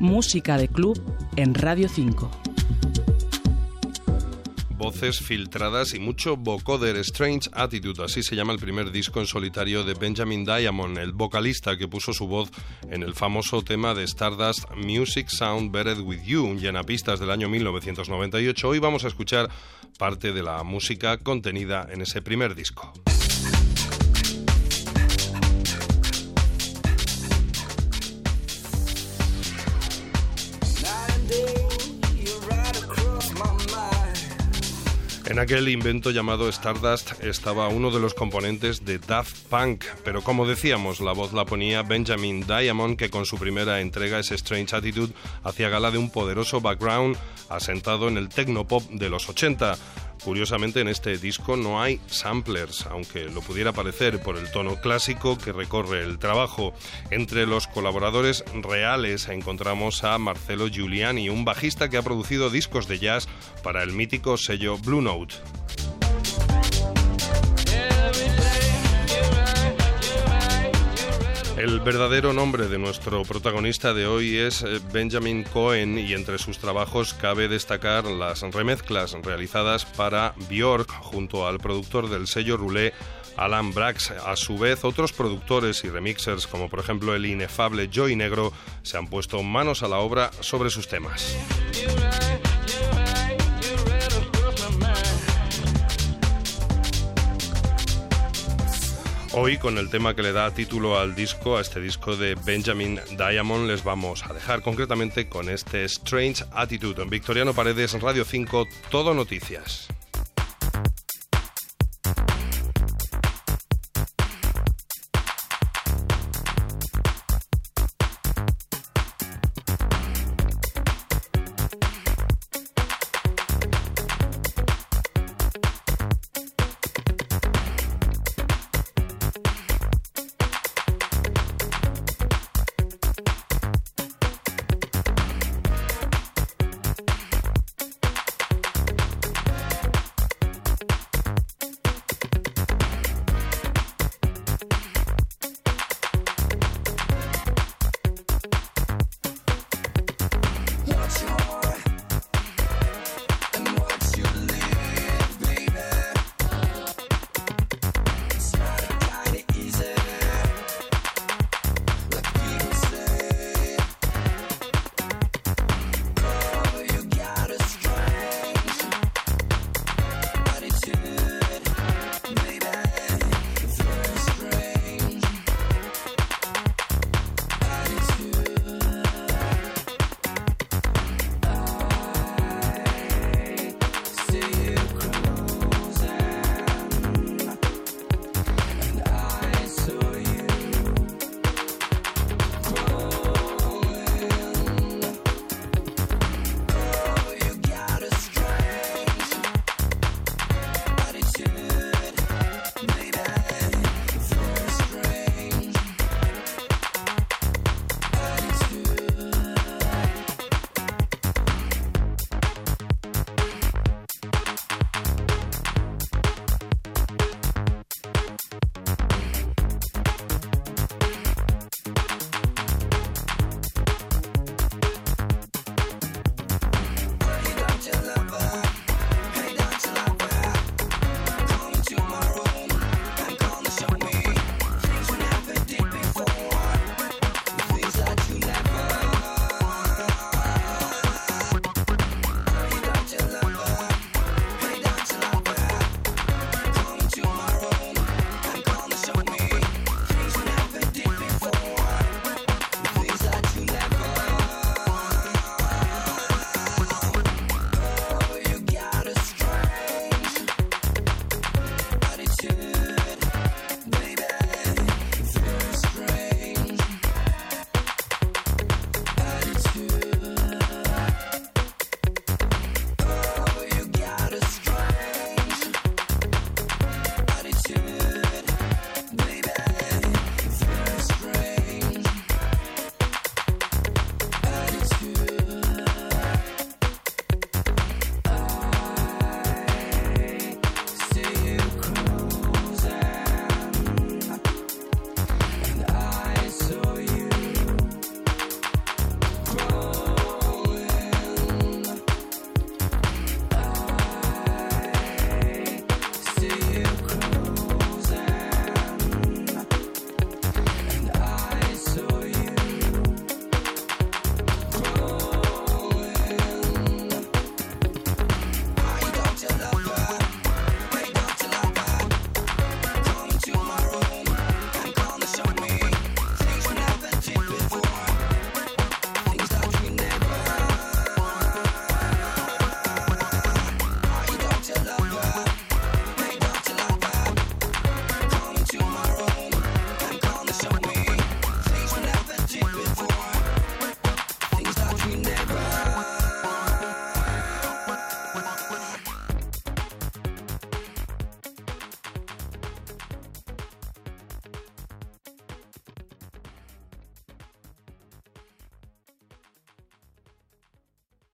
Música de club en Radio 5 voces filtradas y mucho vocoder Strange Attitude, así se llama el primer disco en solitario de Benjamin Diamond, el vocalista que puso su voz en el famoso tema de Stardust Music Sound Better With You, un llenapistas del año 1998. Hoy vamos a escuchar parte de la música contenida en ese primer disco. En aquel invento llamado Stardust estaba uno de los componentes de Daft Punk, pero como decíamos, la voz la ponía Benjamin Diamond, que con su primera entrega, ese Strange Attitude, hacía gala de un poderoso background asentado en el technopop de los 80. Curiosamente en este disco no hay samplers, aunque lo pudiera parecer por el tono clásico que recorre el trabajo. Entre los colaboradores reales encontramos a Marcelo Giuliani, un bajista que ha producido discos de jazz para el mítico sello Blue Note. El verdadero nombre de nuestro protagonista de hoy es eh, Benjamin Cohen y entre sus trabajos cabe destacar las remezclas realizadas para Björk junto al productor del sello Roulé Alan Brax. A su vez, otros productores y remixers, como por ejemplo el inefable Joy Negro, se han puesto manos a la obra sobre sus temas. Hoy con el tema que le da título al disco, a este disco de Benjamin Diamond, les vamos a dejar concretamente con este Strange Attitude en Victoriano Paredes, Radio 5, Todo Noticias.